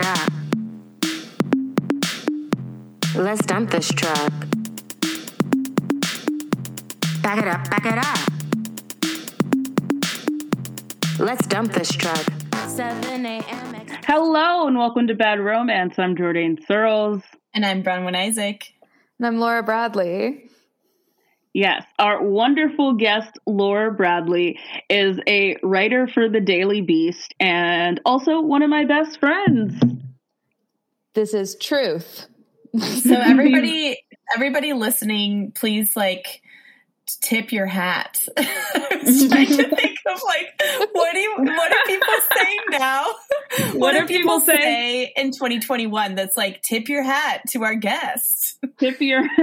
it up. Let's dump this truck. Back it up, back it up. Let's dump this truck. 7 a.m. Hello and welcome to Bad Romance. I'm Jordan Searles. And I'm Bronwyn Isaac. And I'm Laura Bradley. Yes, our wonderful guest, Laura Bradley, is a writer for the Daily Beast and also one of my best friends. This is truth. So everybody everybody listening, please like tip your hat. I was trying to think of like what do you what are people saying now? What, What do are people people say in 2021 that's like tip your hat to our guest? Tip your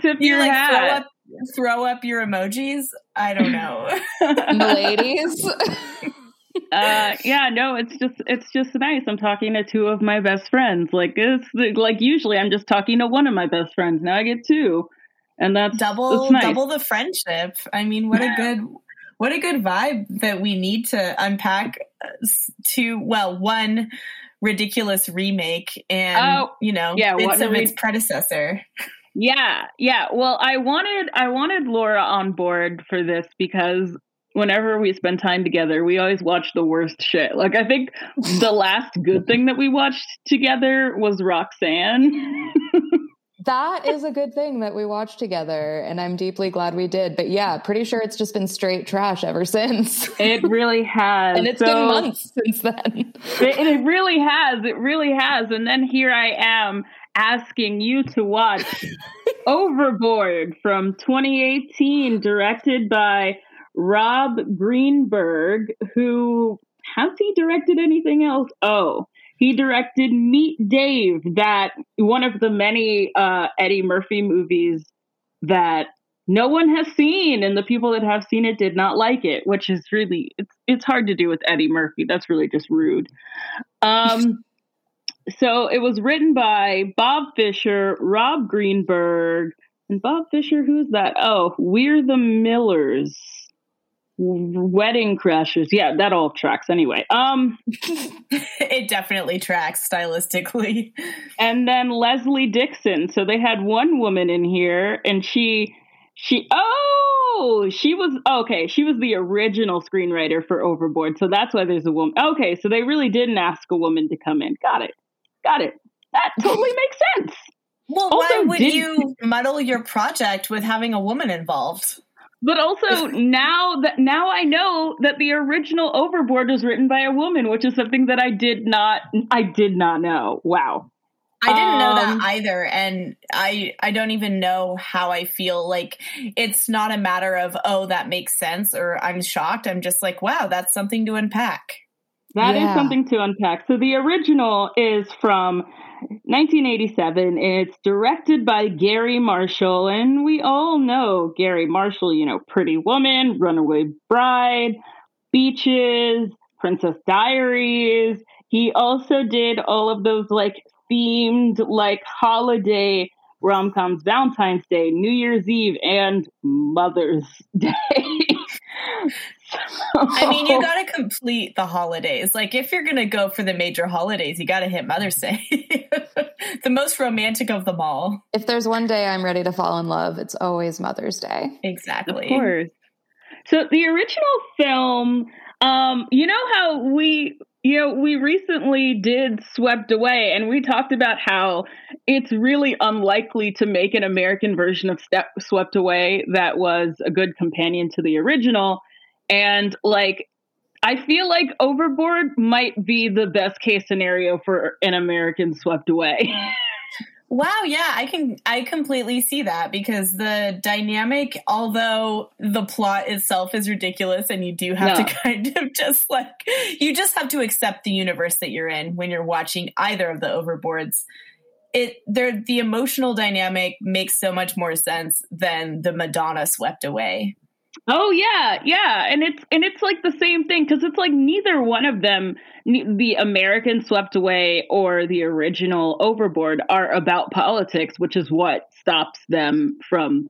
tip You your like hat. Throw up your emojis? I don't know. The ladies. uh yeah no it's just it's just nice i'm talking to two of my best friends like it's like usually i'm just talking to one of my best friends now i get two and that's double that's nice. double the friendship. I mean, what a good what a good vibe that we need to unpack uh, to well, one ridiculous remake and Oh, you know, yeah, bits a of re- its predecessor. Yeah, yeah. Well, I wanted I wanted Laura on board for this because whenever we spend time together, we always watch the worst shit. Like I think the last good thing that we watched together was Roxanne. that is a good thing that we watched together, and I'm deeply glad we did. But yeah, pretty sure it's just been straight trash ever since. it really has. and it's So- been months since then. It, it really has. It really has. And then here I am asking you to watch Overboard from 2018, directed by Rob Greenberg, who has he directed anything else? Oh, he directed Meet Dave, that one of the many uh, Eddie Murphy movies that no one has seen, and the people that have seen it did not like it, which is really it's it's hard to do with Eddie Murphy. That's really just rude. Um, so it was written by Bob Fisher, Rob Greenberg, and Bob Fisher. Who's that? Oh, We're the Millers. Wedding Crashers. Yeah, that all tracks anyway. Um, it definitely tracks stylistically. and then Leslie Dixon. So they had one woman in here, and she, she, oh, she was okay. She was the original screenwriter for Overboard, so that's why there's a woman. Okay, so they really didn't ask a woman to come in. Got it, got it. That totally makes sense. Well, why would did- you muddle your project with having a woman involved? But also now that now I know that the original Overboard was written by a woman, which is something that I did not I did not know. Wow. I didn't know Um, that either, and I I don't even know how I feel. Like it's not a matter of oh that makes sense or I'm shocked. I'm just like wow that's something to unpack. That is Yeah. something to unpack. So the original is from 1987 it's directed by Gary Marshall and we all know Gary Marshall, you know, Pretty Woman, Runaway Bride, Beaches, Princess Diaries. He also did all of those like themed like holiday rom-coms Valentine's Day, New Year's Eve and Mother's Day. I mean, you got to complete the holidays. Like if you're gonna go for the major holidays, you got to hit Mother's Day, the most romantic of them all. if there's one day I'm ready to fall in love, it's always Mother's Day. Exactly. Of course. So the original film, um, you know how we, you know, we recently did Swept Away, and we talked about how it's really unlikely to make an American version of Step Swept Away that was a good companion to the original, and like. I feel like Overboard might be the best case scenario for an American swept away. Wow, yeah, I can I completely see that because the dynamic, although the plot itself is ridiculous and you do have No. to kind of just like you just have to accept the universe that you're in when you're watching either of the overboards. It there the emotional dynamic makes so much more sense than the Madonna swept away. Oh yeah, yeah, and it's and it's like the same thing because it's like neither one of them, the American Swept Away or the original Overboard, are about politics, which is what stops them from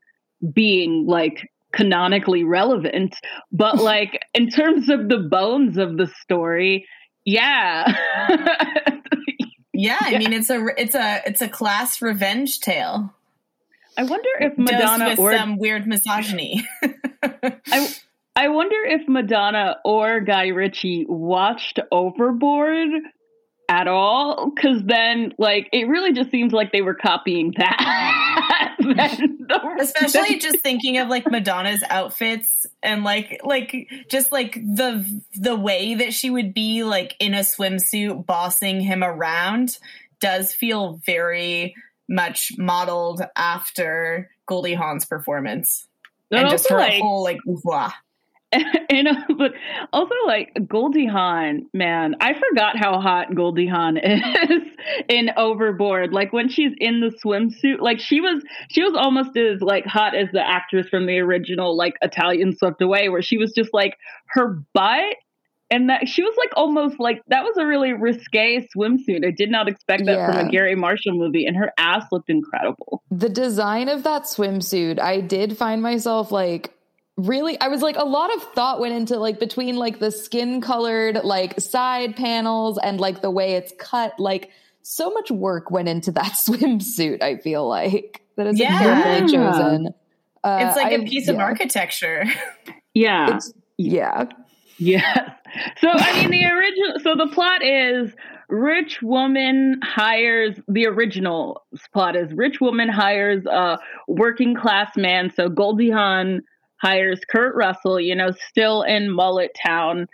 being like canonically relevant. But like in terms of the bones of the story, yeah, Yeah, I mean it's a it's a it's a class revenge tale. I wonder if Madonna or some weird misogyny. I I wonder if Madonna or Guy Ritchie watched Overboard at all because then like it really just seems like they were copying that the, especially just thinking of like madonna's outfits and like like just like the the way that she would be like in a swimsuit bossing him around does feel very much modeled after goldie hawn's performance and, and just her like, whole like voix and uh, but also like Goldie Hawn, man, I forgot how hot Goldie Hawn is in Overboard. Like when she's in the swimsuit, like she was she was almost as like hot as the actress from the original like Italian Swept Away, where she was just like her butt and that she was like almost like that was a really risque swimsuit. I did not expect that yeah. from a Gary Marshall movie, and her ass looked incredible. The design of that swimsuit, I did find myself like really i was like a lot of thought went into like between like the skin colored like side panels and like the way it's cut like so much work went into that swimsuit i feel like that is yeah. carefully chosen uh, it's like I, a piece yeah. of architecture yeah it's, yeah yeah so i mean the original so the plot is rich woman hires the original plot is rich woman hires a working class man so goldie hawn hires Kurt Russell, you know, still in Mullet Town,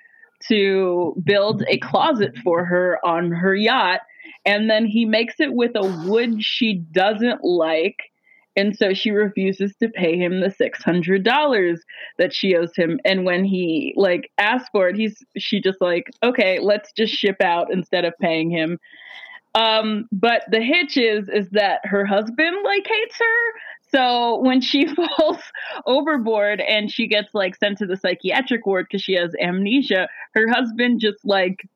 to build a closet for her on her yacht. And then he makes it with a wood she doesn't like. And so she refuses to pay him the $600 that she owes him. And when he like asks for it, he's, she just like, okay, let's just ship out instead of paying him. Um, but the hitch is, is that her husband like hates her. So when she falls overboard and she gets like sent to the psychiatric ward because she has amnesia, her husband just like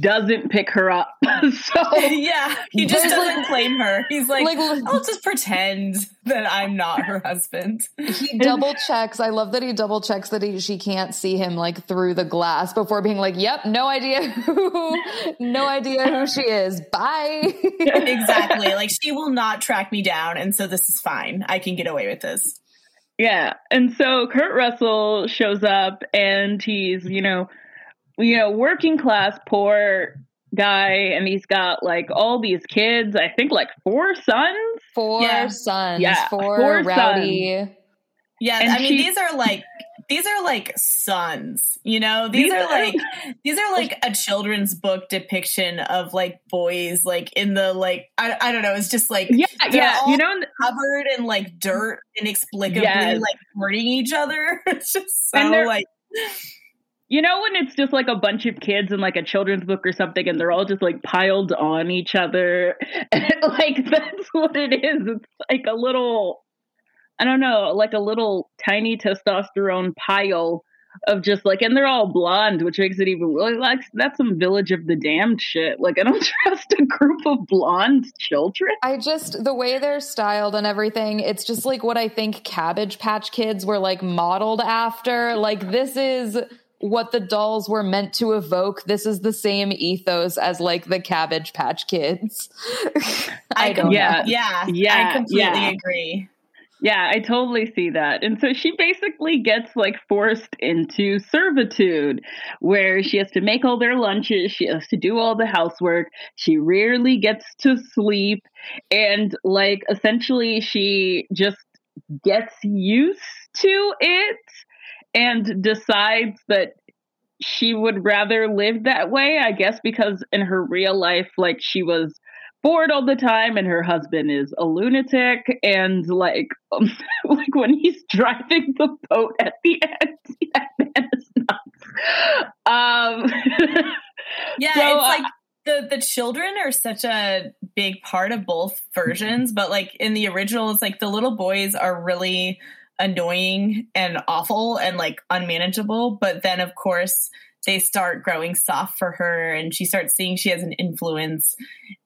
doesn't pick her up. so yeah, he just doesn't like, claim her. He's like, like, I'll just pretend that I'm not her husband. He double checks. I love that he double checks that he, she can't see him like through the glass before being like, "Yep, no idea who, no idea who she is. Bye." exactly. Like she will not track me down, and so this is fine. I can get away with this. Yeah, and so Kurt Russell shows up, and he's you know you know, working class, poor guy, and he's got like all these kids. I think like four sons. Four yeah. sons. Yeah, four, four rowdy. Sons. Yeah, and I mean these are like these are like sons, you know. These, these are like these are like a children's book depiction of like boys, like in the like I, I don't know. It's just like yeah, yeah, you know, covered in like dirt inexplicably, yes. like hurting each other. It's just so like you know when it's just like a bunch of kids in like a children's book or something and they're all just like piled on each other. like that's what it is. It's like a little I don't know, like a little tiny testosterone pile of just like and they're all blonde, which makes it even like that's some village of the damned shit. Like I don't trust a group of blonde children. I just the way they're styled and everything, it's just like what I think Cabbage Patch Kids were like modeled after. Like this is what the dolls were meant to evoke. This is the same ethos as like the Cabbage Patch Kids. I, don't yeah, know. Yeah, yeah, I completely yeah. agree. Yeah, I totally see that. And so she basically gets like forced into servitude where she has to make all their lunches, she has to do all the housework, she rarely gets to sleep, and like essentially she just gets used to it and decides that she would rather live that way, I guess, because in her real life, like she was bored all the time and her husband is a lunatic and like um, like when he's driving the boat at the end that man is nuts. Um yeah so, it's like the the children are such a big part of both versions but like in the original it's like the little boys are really annoying and awful and like unmanageable. But then, of course, they start growing soft for her and she starts seeing she has an influence.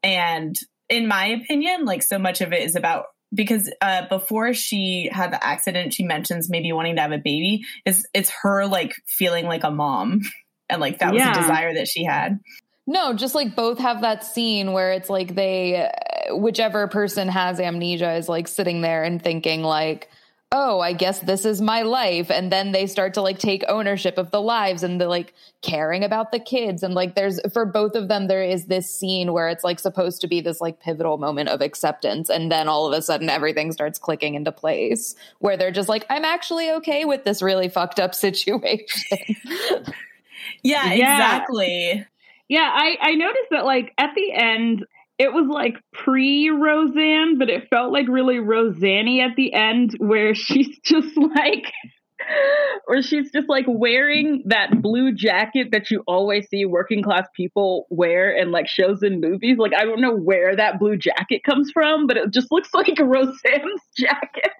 And in my opinion, like so much of it is about because uh, before she had the accident, she mentions maybe wanting to have a baby. It's it's her like feeling like a mom, and like that was a desire that she had. No, just like both have that scene where it's like they, whichever person has amnesia is like sitting there and thinking, like, oh, I guess this is my life. And then they start to like take ownership of the lives and the like caring about the kids. And like there's for both of them, there is this scene where it's like supposed to be this like pivotal moment of acceptance. And then all of a sudden everything starts clicking into place where they're just like, I'm actually okay with this really fucked up situation. yeah, Yeah. exactly. Yeah, I, I noticed that like at the end it was like pre Roseanne, but it felt like really Roseanne at the end where she's just like where she's just like wearing that blue jacket that you always see working class people wear in like shows and movies. Like I don't know where that blue jacket comes from, but it just looks like Roseanne's jacket.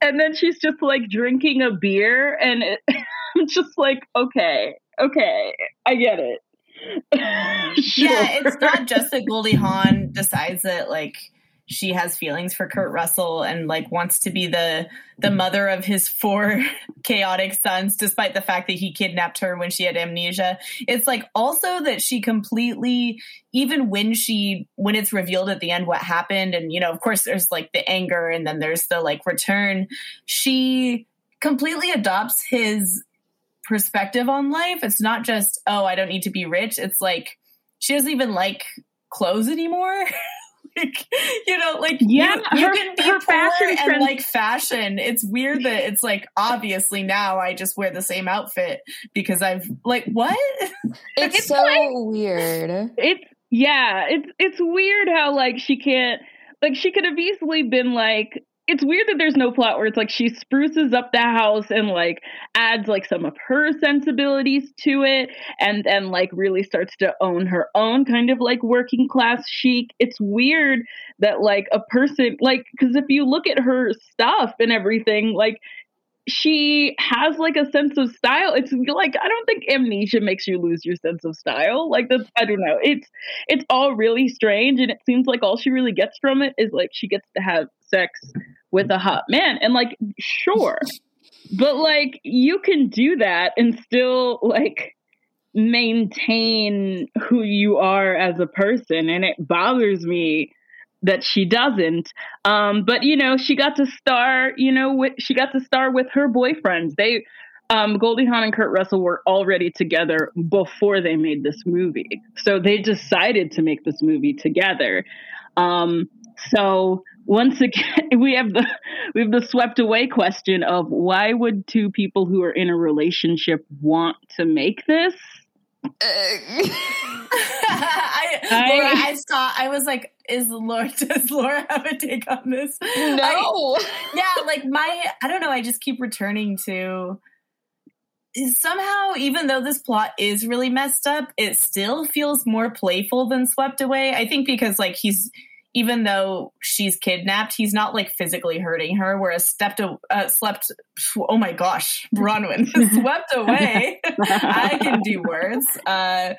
And then she's just like drinking a beer and it, I'm just like, okay, okay, I get it. Yeah, it's not just that Goldie Hawn decides that like she has feelings for Kurt Russell and like wants to be the the mother of his four chaotic sons despite the fact that he kidnapped her when she had amnesia. It's like also that she completely even when she when it's revealed at the end what happened and you know of course there's like the anger and then there's the like return she completely adopts his perspective on life. It's not just, oh, I don't need to be rich. It's like she doesn't even like clothes anymore. like, you know, like Yeah, you, you her- can be her poor fashion and trends- like fashion. It's weird that it's like obviously now I just wear the same outfit because I've like what? It's, It's so like- weird. It's yeah, it's it's weird how like she can't like she could have easily been like it's weird that there's no plot where it's like she spruces up the house and like adds like some of her sensibilities to it and then like really starts to own her own kind of like working class chic. It's weird that like a person like cuz if you look at her stuff and everything like she has like a sense of style. It's like I don't think amnesia makes you lose your sense of style. Like that's I don't know. It's it's all really strange and it seems like all she really gets from it is like she gets to have sex with a hot man. And like sure. But like you can do that and still like maintain who you are as a person. And it bothers me that she doesn't. Um but you know she got to star you know with, she got to star with her boyfriends they um Goldie Hawn and Kurt Russell were already together before they made this movie. So they decided to make this movie together. Um so once again we have the we have the swept away question of why would two people who are in a relationship want to make this uh, I, I- Laura, I saw. I was like, "Is Laura? Does Laura have a take on this?" no. yeah, like my, I don't know. I just keep returning to somehow, even though this plot is really messed up, it still feels more playful than swept away. I think because like he's, even though she's kidnapped, he's not like physically hurting her. Whereas stepped, uh, slept. Oh my gosh, Bronwyn swept away. I can do words. Uh,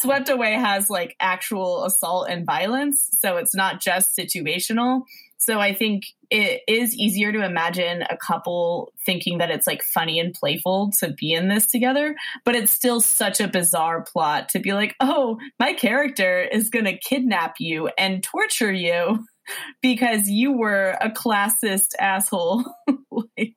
Swept Away has like actual assault and violence, so it's not just situational. So I think it is easier to imagine a couple thinking that it's like funny and playful to be in this together, but it's still such a bizarre plot to be like, oh, my character is going to kidnap you and torture you because you were a classist asshole. like,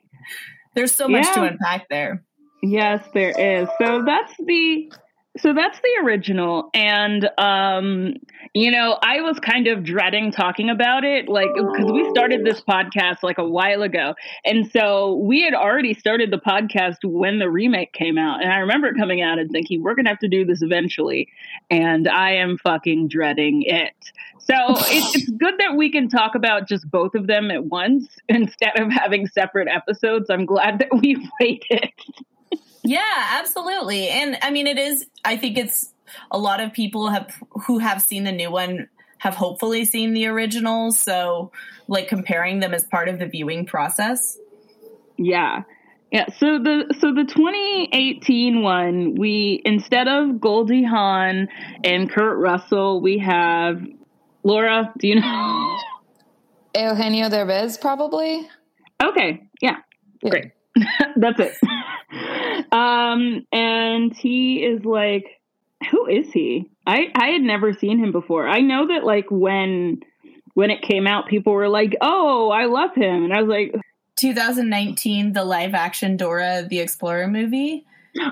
there's so much to unpack there. Yes, there is. So that's the so that's the original and um you know, I was kind of dreading talking about it like cuz we started this podcast like a while ago. And so we had already started the podcast when the remake came out. And I remember coming out and thinking we're going to have to do this eventually. And I am fucking dreading it. So it, it's good that we can talk about just both of them at once instead of having separate episodes. I'm glad that we waited. Yeah, absolutely. And I mean, it is, I think it's a lot of people have who have seen the new one have hopefully seen the original. So, like, comparing them as part of the viewing process. Yeah. Yeah, so the so the 2018 one, we instead of Goldie Hawn and Kurt Russell, we have Laura. Do you know? Eugenio Derbez, probably. Okay, yeah, Yeah. great. That's it. Um, and he is like, who is he? I I had never seen him before. I know that like when when it came out, people were like, "Oh, I love him," and I was like, 2019, the live action Dora the Explorer movie.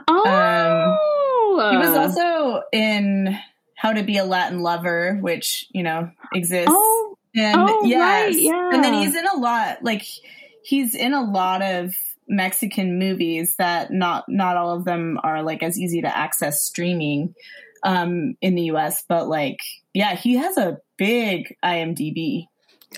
"Oh." Um, he was also in How to Be a Latin Lover, which you know exists. oh, and oh, yes, right, yeah. and then he's in a lot. Like he's in a lot of Mexican movies that not not all of them are like as easy to access streaming um in the US but like yeah he has a big IMDb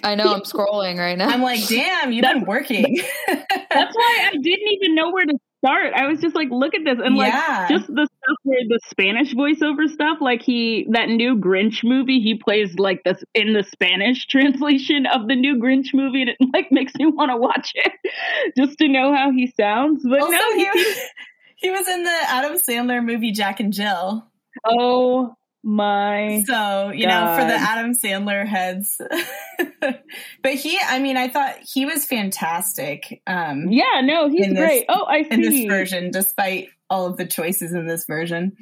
I know I'm scrolling right now. I'm like damn you've been working That's why I didn't even know where to start. I was just like, look at this. And like Yeah. just the stuff where the Spanish voiceover stuff, like he that new Grinch movie, he plays like this in the Spanish translation of the new Grinch movie, and it like makes me want to watch it just to know how he sounds. But also no, he, he, he was in the Adam Sandler movie Jack and Jill oh my So, you know, for the Adam Sandler heads. but he, I mean, I thought he was fantastic um, yeah, no, he's In this- great. oh, I see. in this version, despite all of the choices in this version.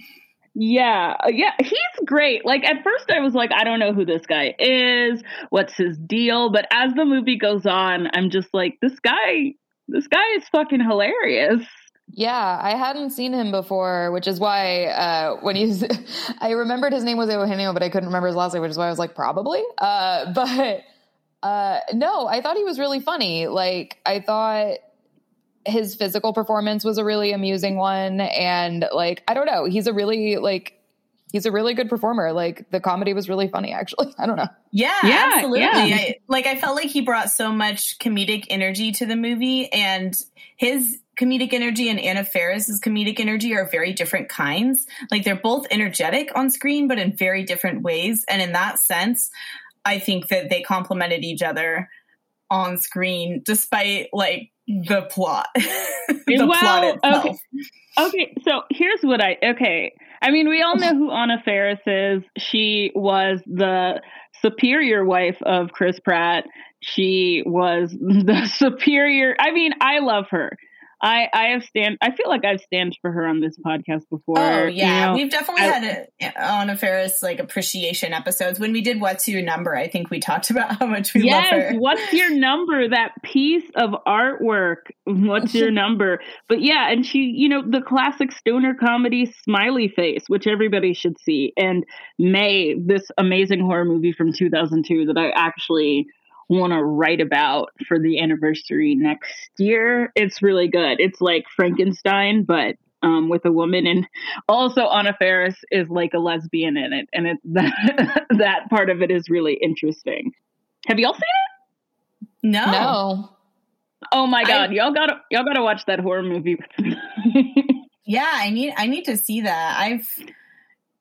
Yeah, uh, yeah, he's great. Like at first I was like I don't know who this guy is, what's his deal, but as the movie goes on, I'm just like this guy this guy is fucking hilarious. Yeah, I hadn't seen him before, which is why uh, when he's, I remembered his name was Eugenio, but I couldn't remember his last name, which is why I was like, probably. Uh, but uh, no, I thought he was really funny. Like, I thought his physical performance was a really amusing one. And like, I don't know, he's a really, like, he's a really good performer. Like, the comedy was really funny, actually. I don't know. Yeah, Yeah, absolutely. yeah. I, like, I felt like he brought so much comedic energy to the movie, and his comedic energy and Anna Faris's comedic energy are very different kinds. Like, they're both energetic on screen, but in very different ways. And in that sense, I think that they complemented each other on screen, despite like the plot, the Well, plot itself. okay. Okay, so here's what I okay. I mean, we all know who Anna Faris is. She was the superior wife of Chris Pratt. She was the superior. I mean, I love her. I I have stand. I feel like I've stand for her on this podcast before. Oh you yeah, know. we've definitely I- had a, Anna Faris like appreciation episodes. When we did "What's Your Number," I think we talked about how much we yes. love her. What's your number? That piece of artwork. What's your number? But yeah, and she, you know, the classic stoner comedy Smiley Face, which everybody should see, and May, this amazing horror movie from 2002 that I actually want to write about for the anniversary next year. It's really good. It's like Frankenstein, but um, with a woman, and also Anna Faris is like a lesbian in it, and it that that part of it is really interesting. Have y'all seen it? No, No. Oh my I- god, y'all gotta y'all gotta watch that horror movie yeah, I need I need to see that. I've,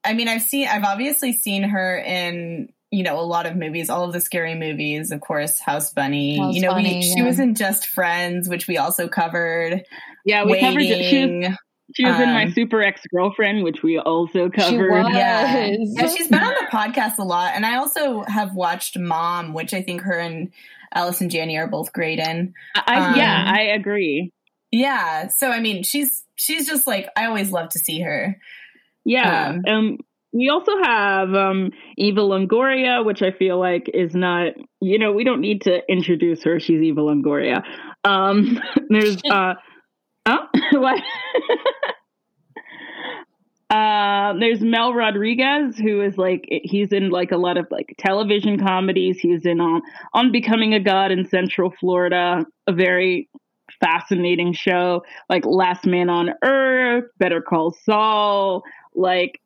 I mean, I've seen I've obviously seen her in you know a lot of movies, all of the scary movies, of course, House Bunny. House you know, Bunny, we, she yeah. was in Just Friends, which we also covered. yeah, we covered it. She was, Waiting. she was in my um, super ex girlfriend, which we also She covered. was. Yeah. Yeah, she's been on the podcast a lot, and I also have watched Mom, which I think her and Allison Janney are both great in. I, yeah, Um, I agree. Yeah, so I mean, she's she's just like I always love to see her. Yeah. um, Um, we also have um, Eva Longoria, which I feel like is not, you know, we don't need to introduce her. She's Eva Longoria. Um, there's, uh, oh, what? Uh, there's Mel Rodriguez, who is like he's in like a lot of like television comedies. He's in on on Becoming a God in Central Florida, a very fascinating show. Like Last Man on Earth, Better Call Saul. Like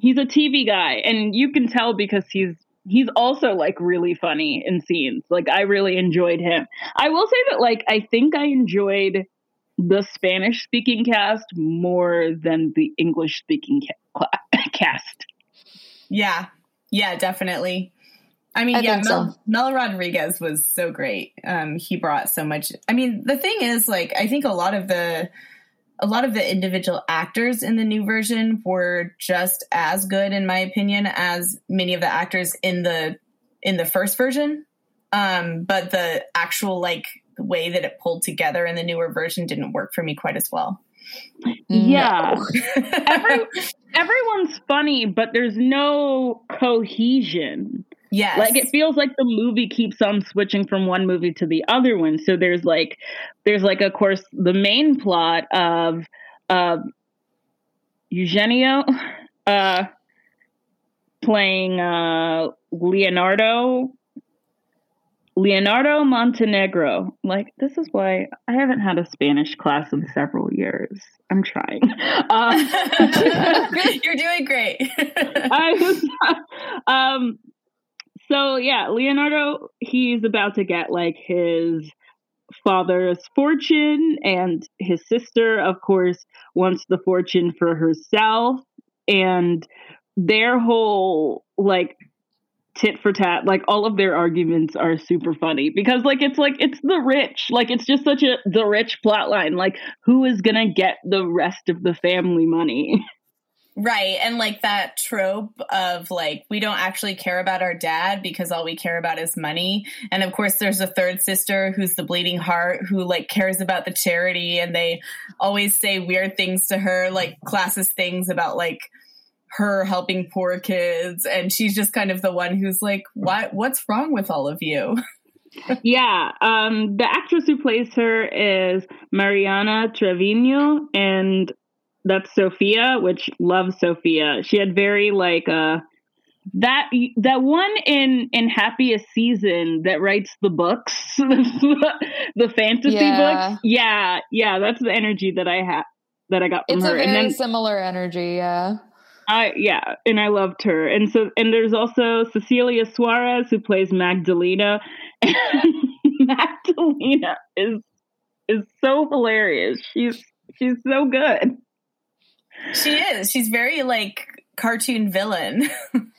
he's a TV guy, and you can tell because he's he's also like really funny in scenes. Like I really enjoyed him. I will say that like I think I enjoyed the Spanish speaking cast more than the English speaking ca- cast. Yeah, yeah, definitely. I mean, I yeah, think Mel, so. Mel Rodriguez was so great. Um, he brought so much. I mean, the thing is, like, I think a lot of the a lot of the individual actors in the new version were just as good, in my opinion, as many of the actors in the in the first version. Um, but the actual like way that it pulled together in the newer version didn't work for me quite as well. Yeah. Every, everyone's funny, but there's no cohesion. Yes. Like it feels like the movie keeps on switching from one movie to the other one. So there's like there's like of course the main plot of uh Eugenio uh playing uh Leonardo Leonardo Montenegro. Like this is why I haven't had a Spanish class in several years. I'm trying. Uh, You're doing great. I was, um, so yeah, Leonardo, he's about to get like his father's fortune, and his sister, of course, wants the fortune for herself. And their whole like tit for tat, like all of their arguments are super funny because like it's like it's the rich, like it's just such a the rich plot line. Like who is gonna get the rest of the family money? Right. And like that trope of like, we don't actually care about our dad because all we care about is money. And of course, there's a third sister who's the bleeding heart who like cares about the charity and they always say weird things to her, like classist things about like, her helping poor kids and she's just kind of the one who's like what what's wrong with all of you yeah um the actress who plays her is mariana trevino and that's Sophia, which loves Sophia. She had very like uh that that one in in happiest season that writes the books, the fantasy Yeah. books. Yeah, yeah, that's the energy that I had that I got from It's her. a and very then similar energy, yeah. I yeah, and I loved her. And so and there's also Cecilia Suarez who plays Magdalena. And Magdalena is is so hilarious. She's she's so good. She is she's very like cartoon villain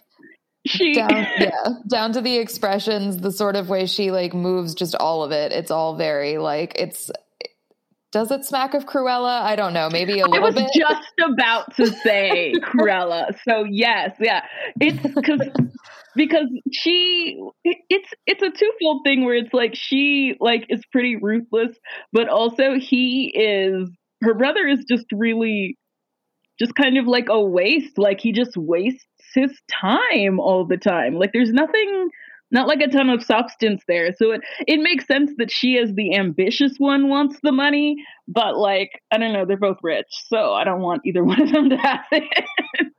She Down yeah. Down to the expressions, the sort of way she like moves, just all of it. It's all very like it's does it smack of Cruella? I don't know. Maybe a little was bit. just about to say Cruella. So yes, yeah. It's because because she it's it's a twofold thing where it's like she like is pretty ruthless, but also he is her brother is just really just kind of like a waste. Like he just wastes his time all the time. Like there's nothing not like a ton of substance there. So it it makes sense that she as the ambitious one wants the money, but like I don't know, they're both rich, so I don't want either one of them to have it.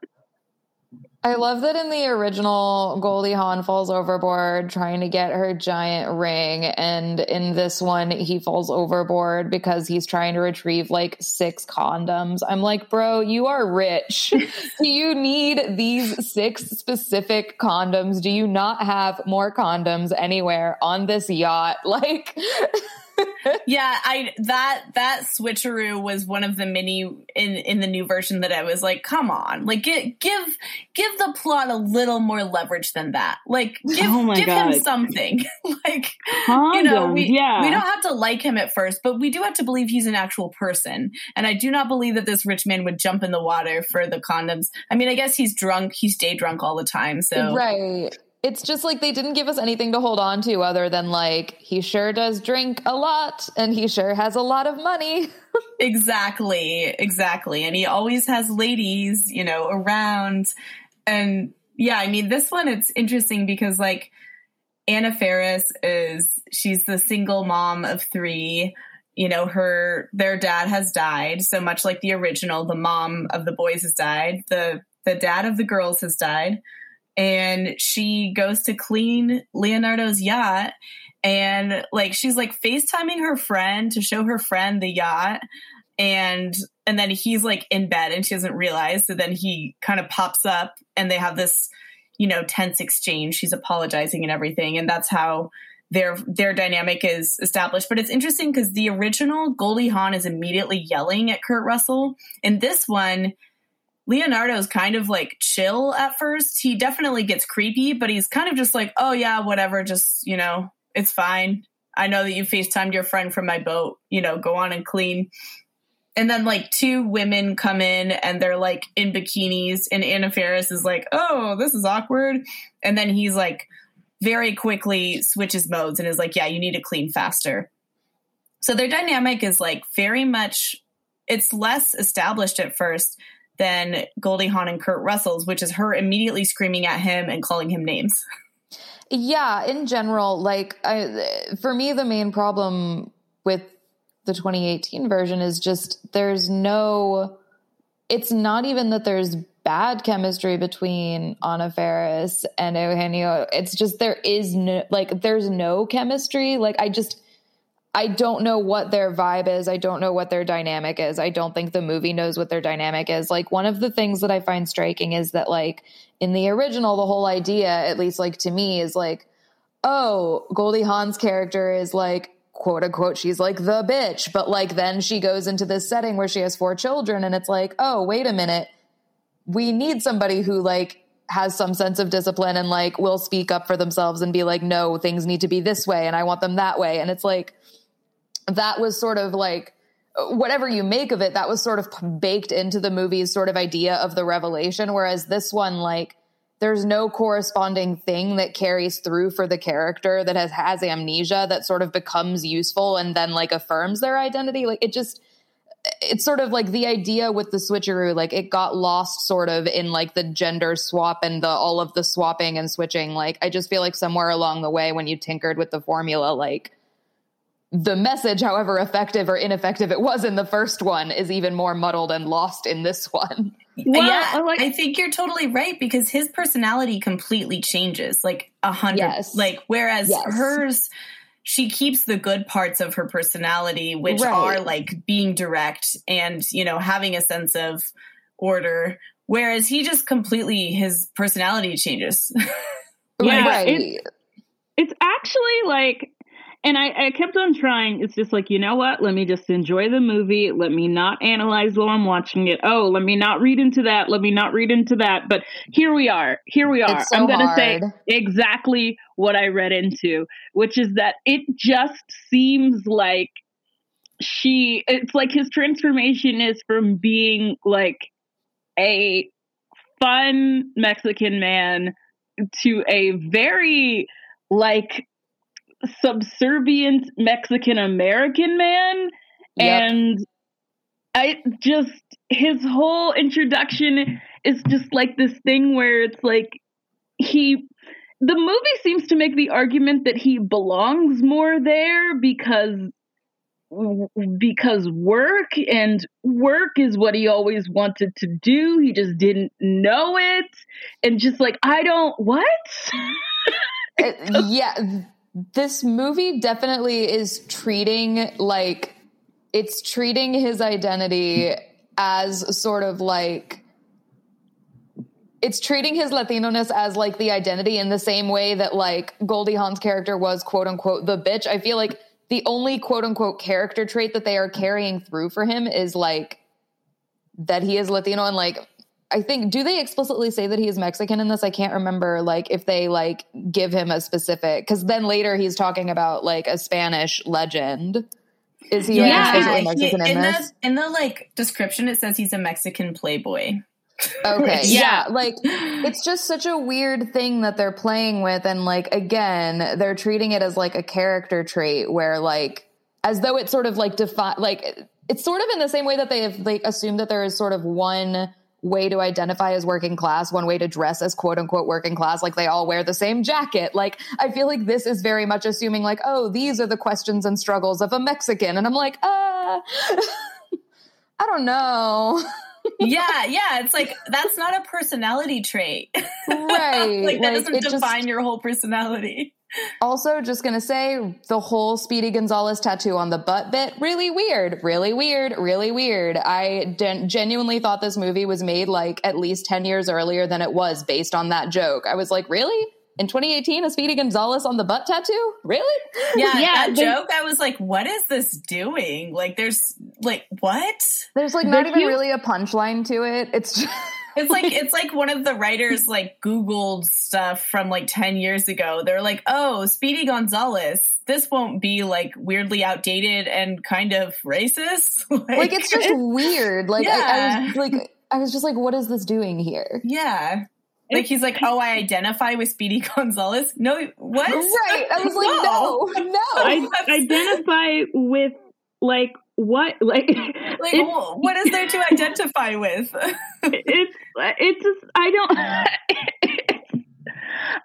I love that in the original, Goldie Hawn falls overboard trying to get her giant ring. And in this one, he falls overboard because he's trying to retrieve like six condoms. I'm like, bro, you are rich. Do you need these six specific condoms? Do you not have more condoms anywhere on this yacht? Like, yeah i that that switcheroo was one of the many in in the new version that i was like come on like give give give the plot a little more leverage than that like give Oh give God. him something like Condoms, you know we, yeah. we don't have to like him at first but we do have to believe he's an actual person and i do not believe that this rich man would jump in the water for the condoms i mean i guess he's drunk he's day drunk all the time so right. It's just like they didn't give us anything to hold on to other than like, he sure does drink a lot and he sure has a lot of money. Exactly, exactly. And he always has ladies, you know, around. And yeah, I mean, this one, it's interesting because like Anna Faris is, she's the single mom of three. You know, her, their dad has died. So much like the original, the mom of the boys has died. The, the dad of the girls has died. And she goes to clean Leonardo's yacht. And like she's like FaceTiming her friend to show her friend the yacht. And and then he's like in bed and she doesn't realize. So then he kind of pops up and they have this you know tense exchange. She's apologizing and everything. And that's how their their dynamic is established. But it's interesting because the original Goldie Hawn is immediately yelling at Kurt Russell. In this one Leonardo's kind of like chill at first. He definitely gets creepy, but he's kind of just like, oh yeah, whatever, just, you know, it's fine. I know that you FaceTimed your friend from my boat, you know, go on and clean. And then like two women come in and they're like in bikinis and Anna Faris is like, oh, this is awkward. And then he's like very quickly switches modes and is like, yeah, you need to clean faster. So their dynamic is like very much it's less established at first than Goldie Hawn and Kurt Russell's, which is her immediately screaming at him and calling him names. Yeah, in general, like I, for me, the main problem with the 2018 version is just there's no. It's not even that there's bad chemistry between Anna Faris and Eugenio. It's just there is no like there's no chemistry. Like I just I don't know what their vibe is. I don't know what their dynamic is. I don't think the movie knows what their dynamic is. Like one of the things that I find striking is that like in the original the whole idea at least like to me is like oh, Goldie Hawn's character is like quote unquote she's like the bitch, but like then she goes into this setting where she has four children and it's like, "Oh, wait a minute. We need somebody who like has some sense of discipline and like will speak up for themselves and be like, no, things need to be this way and I want them that way. And it's like, that was sort of like, whatever you make of it, that was sort of baked into the movie's sort of idea of the revelation. Whereas this one, like, there's no corresponding thing that carries through for the character that has, has amnesia that sort of becomes useful and then like affirms their identity. Like, it just, it's sort of like the idea with the switcheroo like it got lost sort of in like the gender swap and the all of the swapping and switching like i just feel like somewhere along the way when you tinkered with the formula like the message however effective or ineffective it was in the first one is even more muddled and lost in this one well, yeah, like, I think you're totally right because his personality completely changes, like a hundred. Yes. Like whereas yes. hers, she keeps the good parts of her personality, which right. are like being direct and, you know, having a sense of order. Whereas he just completely, his personality changes. yeah, right. it's, it's actually like and I, I, kept on trying. It's just like, you know what? Let me just enjoy the movie. Let me not analyze while I'm watching it. Oh, let me not read into that. Let me not read into that. But here we are. Here we are. So I'm going to say exactly what I read into, which is that it just seems like she, it's like his transformation is from being like a fun Mexican man to a very like subservient Mexican American man. Yep. And I just, his whole introduction is just like this thing where it's like he, the movie seems to make the argument that he belongs more there because because work and work is what he always wanted to do he just didn't know it and just like i don't what uh, yeah this movie definitely is treating like it's treating his identity as sort of like it's treating his Latino-ness as like the identity in the same way that like Goldie Hawn's character was quote unquote the bitch. I feel like the only quote unquote character trait that they are carrying through for him is like that he is Latino and like I think do they explicitly say that he is Mexican in this? I can't remember like if they like give him a specific because then later he's talking about like a Spanish legend. Is he yeah, explicitly Mexican he, in, in this? The, in the like description, it says he's a Mexican playboy. Okay. yeah. yeah. Like it's just such a weird thing that they're playing with. And like, again, they're treating it as like a character trait where like, as though it's sort of like define, like it's sort of in the same way that they have like assumed that there is sort of one way to identify as working class, one way to dress as quote unquote working class, like they all wear the same jacket. Like, I feel like this is very much assuming, like, oh, these are the questions and struggles of a Mexican. And I'm like, uh, I don't know. yeah, yeah. It's like that's not a personality trait. Right. like that like, doesn't define just, your whole personality. Also, just gonna say the whole Speedy Gonzalez tattoo on the butt bit, really weird, really weird, really weird. I genuinely thought this movie was made like at least 10 years earlier than it was based on that joke. I was like, really? In 2018, a Speedy Gonzalez on the butt tattoo? Really? Yeah, yeah. That they, joke, I was like, what is this doing? Like, there's like, what? There's like not even really a punchline to it. It's just. It's like it's like one of the writers like Googled stuff from like ten years ago. They're like, "Oh, Speedy Gonzalez, this won't be like weirdly outdated and kind of racist." like, like, it's just weird. Like yeah. I, I was like, I was just like, "What is this doing here?" Yeah. Like he's like, oh, I identify with Speedy Gonzalez. No, what? Right. I was like, no, no. no. I identify with like what like like what is there to identify with? it's it's just I don't.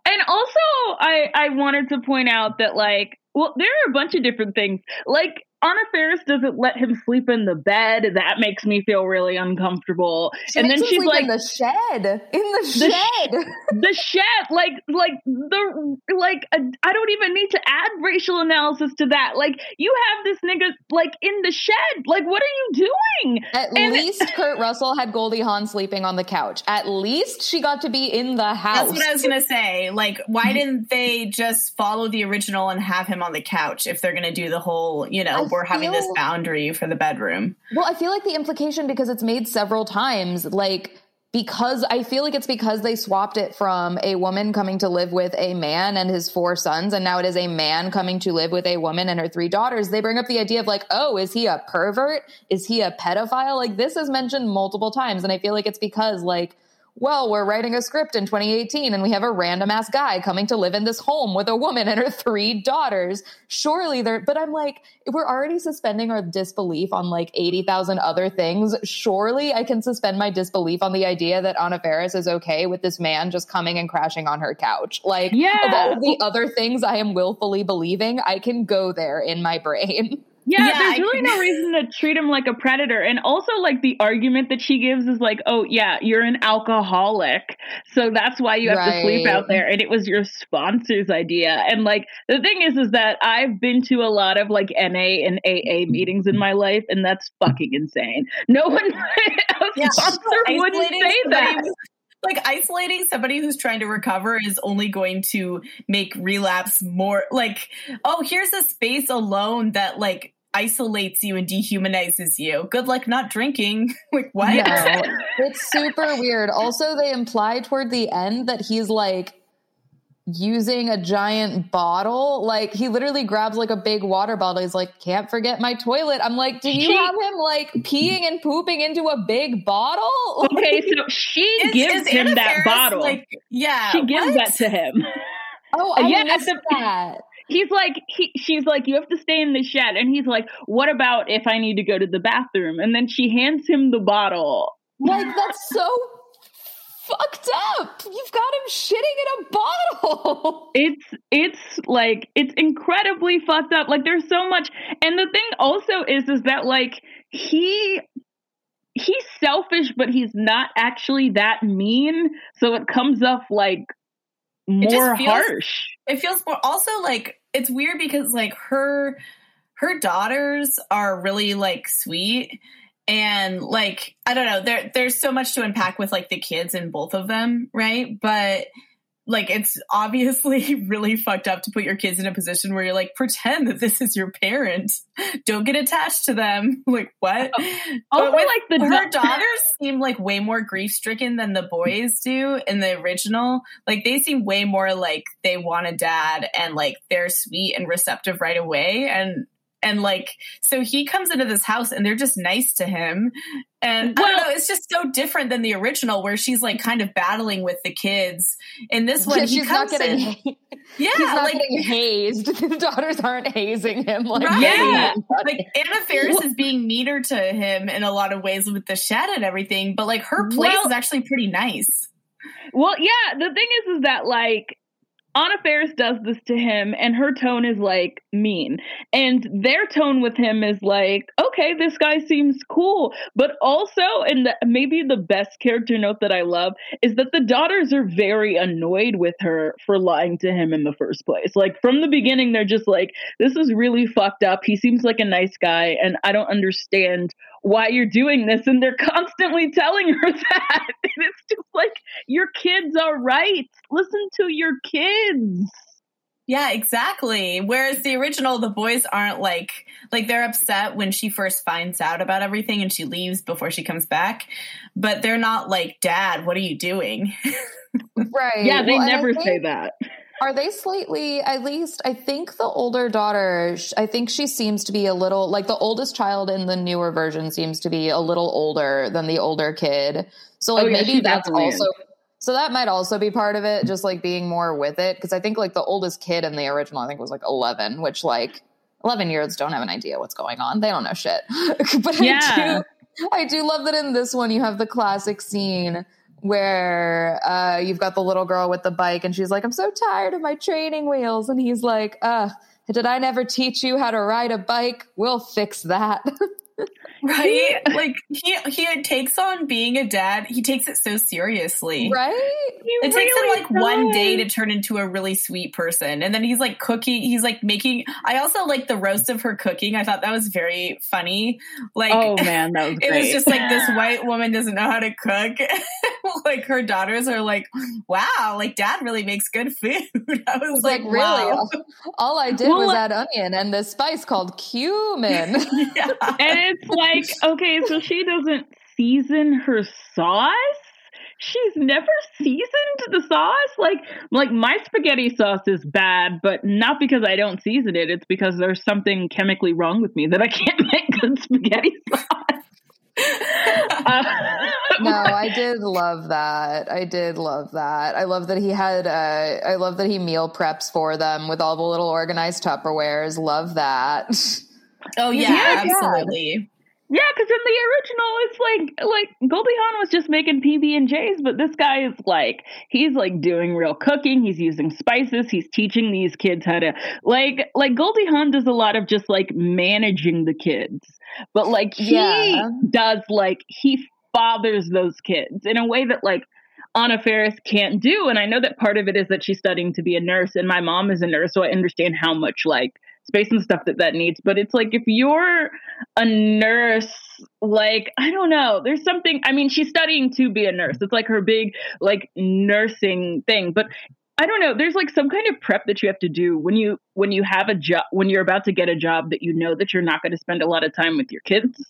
and also, I I wanted to point out that like well, there are a bunch of different things. Like Anna Faris doesn't let him sleep in the bed. That makes me feel really uncomfortable. She and makes then him she's sleep like, in the shed, in the, The sh- shed. the shed like like the like uh, i don't even need to add racial analysis to that like you have this nigga like in the shed like what are you doing At And- least Kurt Russell had Goldie Hawn sleeping on the couch. At least she got to be in the house. That's what I was gonna say. Like, why didn't they just follow the original and have him on the couch if they're gonna do the whole, you know, I we're having this boundary for the bedroom? Well, I feel like the implication because it's made several times, like because I feel like it's because they swapped it from a woman coming to live with a man and his four sons, and now it is a man coming to live with a woman and her three daughters. They bring up the idea of like, oh, is he a pervert? Is he a pedophile? Like this is mentioned multiple times, and I feel like it's because like. Well, we're writing a script in 2018 and we have a random ass guy coming to live in this home with a woman and her three daughters. Surely they're, but I'm like, if we're already suspending our disbelief on like 80,000 other things, surely I can suspend my disbelief on the idea that Anna Faris is okay with this man just coming and crashing on her couch. Like, of Yeah. all of the other things I am willfully believing, I can go there in my brain. yeah, Yeah, there's I- really no reason to treat him like a predator. And also like the argument that she gives is like oh yeah you're an alcoholic. So that's why you have to sleep out there. And it was your sponsor's idea. And like the thing is is that i've been to a lot of like na and aa mm-hmm. meetings in my life and that's fucking insane. No one a Yeah, sponsor wouldn't say that. Like isolating somebody who's trying to recover is only going to make relapse more like, oh, here's a space alone that like isolates you and dehumanizes you. Good luck not drinking. like what? No, it's super weird. Also, they imply toward the end that he's like using a giant bottle. Like he literally grabs like a big water bottle. He's like, can't forget my toilet. I'm like, do you She- have him like peeing and pooping into a big bottle? okay so she Is- gives is him Anna that Faris, bottle Like, yeah. she gives what? that to him Oh, uh, I Yeah, missed the- that. He's like he she's like you have to stay in the shed. And he's like what about if i need to go to the bathroom? And then she hands him the bottle. Like that's so fucked up. You've got him shitting in a bottle. it's it's like it's incredibly fucked up. Like there's so much and the thing also is is that like he he's selfish but he's not actually that mean. So it comes off like more feels- harsh. It feels more also like it's weird because like her her daughters are really like sweet and like i don't know there there's so much to unpack with like the kids in both of them right? But like it's obviously really fucked up to put your kids in a position where you're like pretend that this is your parent don't get attached to them like what oh, also But with like the her da- daughters seem like way more grief stricken than the boys do in the original. Like they seem way more like they want a dad and like they're sweet and receptive right away. And and like so he comes into this house and they're just nice to him. And I Well- don't know, it's just so different than the original where she's like kind of battling with the kids. In this one, Yeah, he she's not comes getting. in- ha- yeah, he's not like getting hazed. The daughters aren't hazing him. Like, Right. Yeah. like Anna Faris is being meaner to him in a lot of ways with the shed and everything, but like her place Well- is actually pretty nice. Well, yeah, the thing is, is that like Anna does this to him, and her tone is like mean, and their tone with him is like, okay, this guy seems cool, but also, and the, maybe the best character note that I love is that the daughters are very annoyed with her for lying to him in the first place. Like from the beginning, they're just like, this is really fucked up. He seems like a nice guy, and I don't understand why you're doing this, and they're constantly telling her that. And it's just like your kids are right. Listen to your kids. Yeah, exactly. Whereas the original, the boys aren't like like they're upset when she first finds out about everything and she leaves before she comes back, but they're not like, "Dad, what are you doing?" right. Yeah, they Well, and I never say that. Are they slightly, at least, I think the older daughter, I think she seems to be a little, like the oldest child in the newer version seems to be a little older than the older kid. So, like, Oh, yeah, maybe that's also, so that might also be part of it, just like being more with it. Cause I think like the oldest kid in the original, I think was like 11, which like, 11 year olds don't have an idea what's going on. They don't know shit. but Yeah. I do, I do love that in this one you have the classic scene where uh, you've got the little girl with the bike and she's like, I'm so tired of my training wheels. And he's like, uh, did I never teach you how to ride a bike? We'll fix that. Right? like he he takes on being a dad. He takes it so seriously. right? It takes him like one day to turn into a really sweet person. And then he's like cooking, he's like making I also like the roast of her cooking. I thought that was very funny. Like Oh man, that was it was just like this white woman doesn't know how to cook. like her daughters are like, wow, like dad really makes good food. I was like, like, really? wow. All, all I did Well, was like- add onion and this spice called cumin. yeah. and it's like, okay, so she doesn't season her sauce. She's never seasoned the sauce. Like, like my spaghetti sauce is bad, but not because I don't season it. It's because there's something chemically wrong with me that I can't make good spaghetti sauce. Uh, no, I did love that. I did love that. I love that he had. Uh, I love that he meal preps for them with all the little organized Tupperwares. Love that. Oh yeah, Yeah, absolutely. Yeah, because in the original, it's like like Goldie Hawn was just making PB and J's, but this guy is like he's like doing real cooking. He's using spices. He's teaching these kids how to like like Goldie Hawn does a lot of just like managing the kids, but like he Yeah. does like he fathers those kids in a way that like Anna Faris can't do. And I know that part of it is that she's studying to be a nurse, and my mom is a nurse, so I understand how much like space and stuff that that needs. But it's like if you're a nurse, like I don't know, there's something. I mean, she's studying to be a nurse. It's like her big like nursing thing, but. I don't know. There's like some kind of prep that you have to do when you when you have a job when you're about to get a job that you know that you're not going to spend a lot of time with your kids.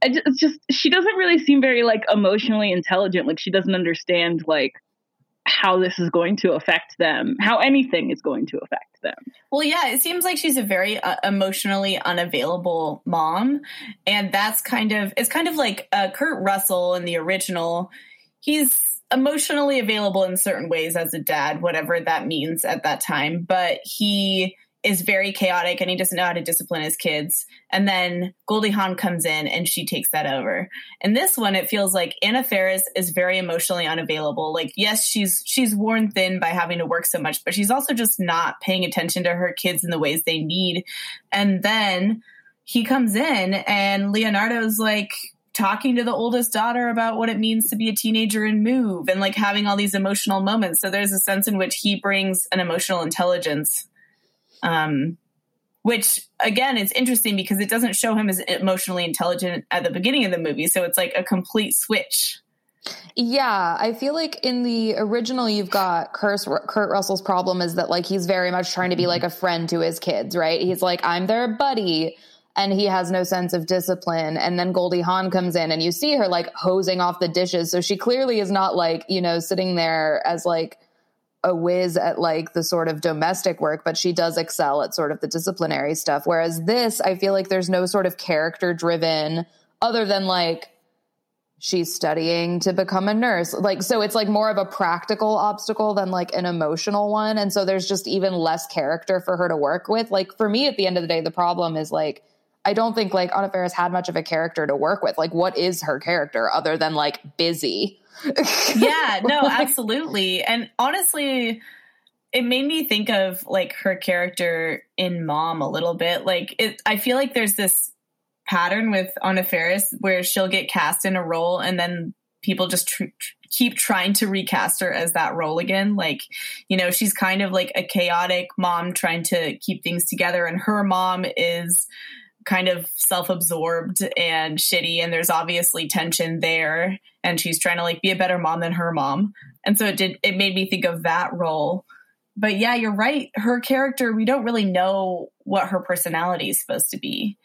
It's just she doesn't really seem very like emotionally intelligent. Like she doesn't understand like how this is going to affect them, how anything is going to affect them. Well, yeah, it seems like she's a very uh, emotionally unavailable mom, and that's kind of it's kind of like uh, Kurt Russell in the original. He's emotionally available in certain ways as a dad, whatever that means at that time, but he is very chaotic and he doesn't know how to discipline his kids. And then Goldie Hawn comes in and she takes that over. In this one, it feels like Anna Faris is very emotionally unavailable. Like, yes, she's she's worn thin by having to work so much, but she's also just not paying attention to her kids in the ways they need. And then he comes in and Leonardo's like talking to the oldest daughter about what it means to be a teenager and move and like having all these emotional moments. So there's a sense in which he brings an emotional intelligence. Um which again it's interesting because it doesn't show him as emotionally intelligent at the beginning of the movie so it's like a complete switch Yeah, I feel like in the original, you've got Kurt, Kurt Russell's problem is that like he's very much trying to be like a friend to his kids, right? He's like, I'm their buddy. And he has no sense of discipline. And then Goldie Hawn comes in and you see her like hosing off the dishes. So she clearly is not like, you know, sitting there as like a whiz at like the sort of domestic work, but she does excel at sort of the disciplinary stuff. Whereas this, I feel like there's no sort of character driven other than like, she's studying to become a nurse. Like, so it's like more of a practical obstacle than like an emotional one. And so there's just even less character for her to work with. Like, for me, at the end of the day, the problem is like, I don't think like Anna Faris had much of a character to work with. Like, what is her character other than like busy? yeah no absolutely and honestly it made me think of like her character in mom a little bit like it i feel like there's this pattern with Anna Faris where she'll get cast in a role and then people just tr- tr- keep trying to recast her as that role again like you know she's kind of like a chaotic mom trying to keep things together and her mom is kind of self-absorbed and shitty and there's obviously tension there. And she's trying to like be a better mom than her mom. And so it did it made me think of that role. But yeah you're right. Her character we don't really know what her personality is supposed to be.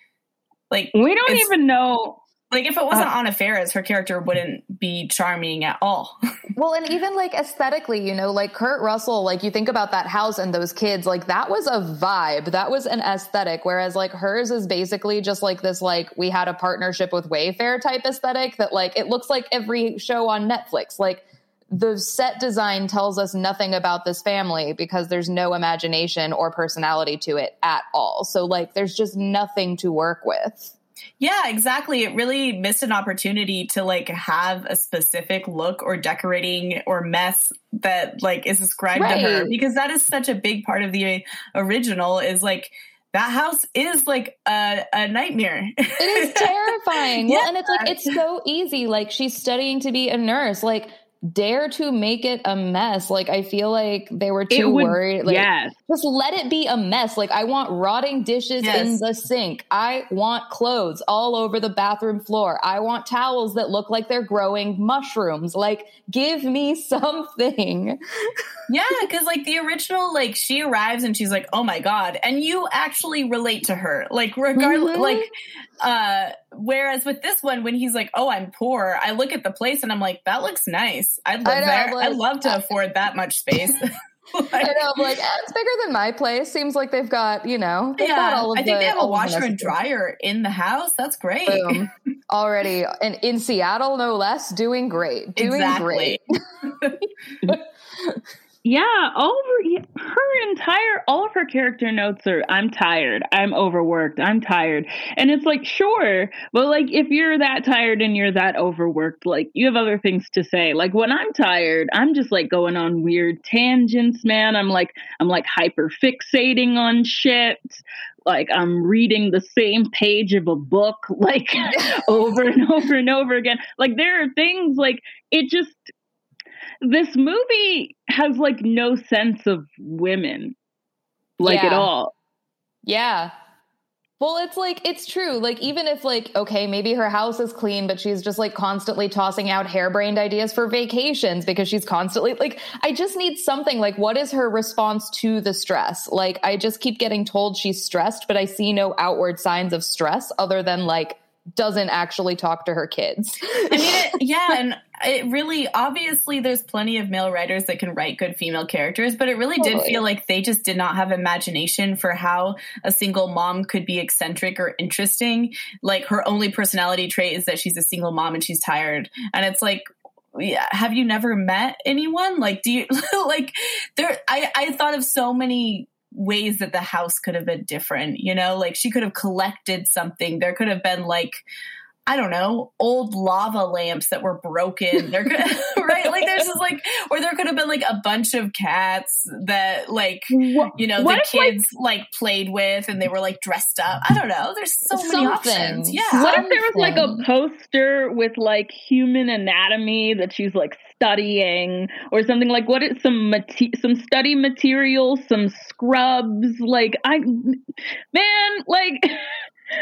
Like We don't even know. Like if it wasn't Uh, Anna Faris, her character wouldn't be charming at all. Well, and even like aesthetically, you know, like Kurt Russell, like you think about that house and those kids, like that was a vibe. That was an aesthetic. Whereas like hers is basically just like this, like we had a partnership with Wayfair type aesthetic that like it looks like every show on Netflix. Like the set design tells us nothing about this family because there's no imagination or personality to it at all. So like there's just nothing to work with. Yeah, exactly. It really missed an opportunity to like have a specific look or decorating or mess that like is ascribed right. to her because that is such a big part of the uh, original is like that house is like a, a nightmare. it is terrifying. yeah. Well, and it's like it's so easy. Like she's studying to be a nurse. Like dare to make it a mess. Like I feel like they were too would, worried. Like, yes. Just let it be a mess. Like I want rotting dishes yes. in the sink. I want clothes all over the bathroom floor. I want towels that look like they're growing mushrooms. Like give me something. yeah, because like the original, like she arrives and she's like, "Oh my god," and you actually relate to her. Like regardless, mm-hmm. like uh whereas with this one when he's like oh i'm poor i look at the place and i'm like that looks nice i'd love I there like, i'd love to afford that much space like, I know, I'm like, eh, it's bigger than my place. Seems like they've got, you know, they've yeah, got all of I think the, they have a washer and dryer in the house. That's great. Boom. Already, and in Seattle, no less, doing great. Doing exactly. great. Yeah, all her entire, all of her character notes are, I'm tired, I'm overworked, I'm tired. And it's like, sure, but like, if you're that tired and you're that overworked, like, you have other things to say. Like, when I'm tired, I'm just like going on weird tangents, man. I'm like, I'm like hyper fixating on shit. Like, I'm reading the same page of a book, like, over and over and over again. Like, there are things like, it just, this movie has like no sense of women like yeah. at all. Yeah. Well, it's like it's true. Like even if like okay, maybe her house is clean, but she's just like constantly tossing out harebrained ideas for vacations because she's constantly like I just need something like what is her response to the stress? Like I just keep getting told she's stressed, but I see no outward signs of stress other than like doesn't actually talk to her kids. I mean, it, yeah, and it really obviously there's plenty of male writers that can write good female characters, but it really totally. did feel like they just did not have imagination for how a single mom could be eccentric or interesting. Like her only personality trait is that she's a single mom and she's tired, and it's like yeah, have you never met anyone? Like, do you like there? I I thought of so many ways that the house could have been different. You know, like she could have collected something. There could have been like I don't know, old lava lamps that were broken. There could, right? Like there's just like, or there could have been like a bunch of cats that like, what, you know, the kids like, like, played with and they were like dressed up. I don't know. There's so something. many options. Yeah. What if there was like a poster with like human anatomy that she's like studying or something like what is some mate- some study materials, some scrubs? Like I, man, like.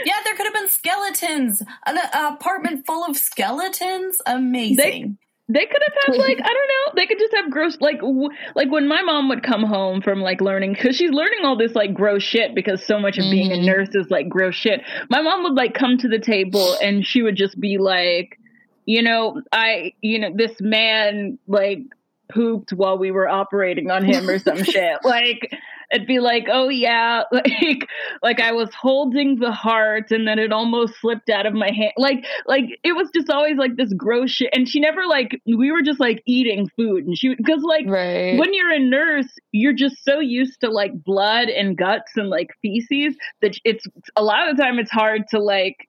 Yeah, there could have been skeletons. An, an apartment full of skeletons. Amazing. They, they could have had like I don't know. They could just have gross like w- like when my mom would come home from like learning because she's learning all this like gross shit because so much of mm-hmm. being a mm-hmm. nurse is like gross shit. My mom would like come to the table and she would just be like, you know, I you know this man like pooped while we were operating on him or some shit. Like it'd be like, oh yeah, like like I was holding the heart and then it almost slipped out of my hand. Like like it was just always like this gross shit. And she never like we were just like eating food and she because like right. when you're a nurse, you're just so used to like blood and guts and like feces that it's a lot of the time it's hard to like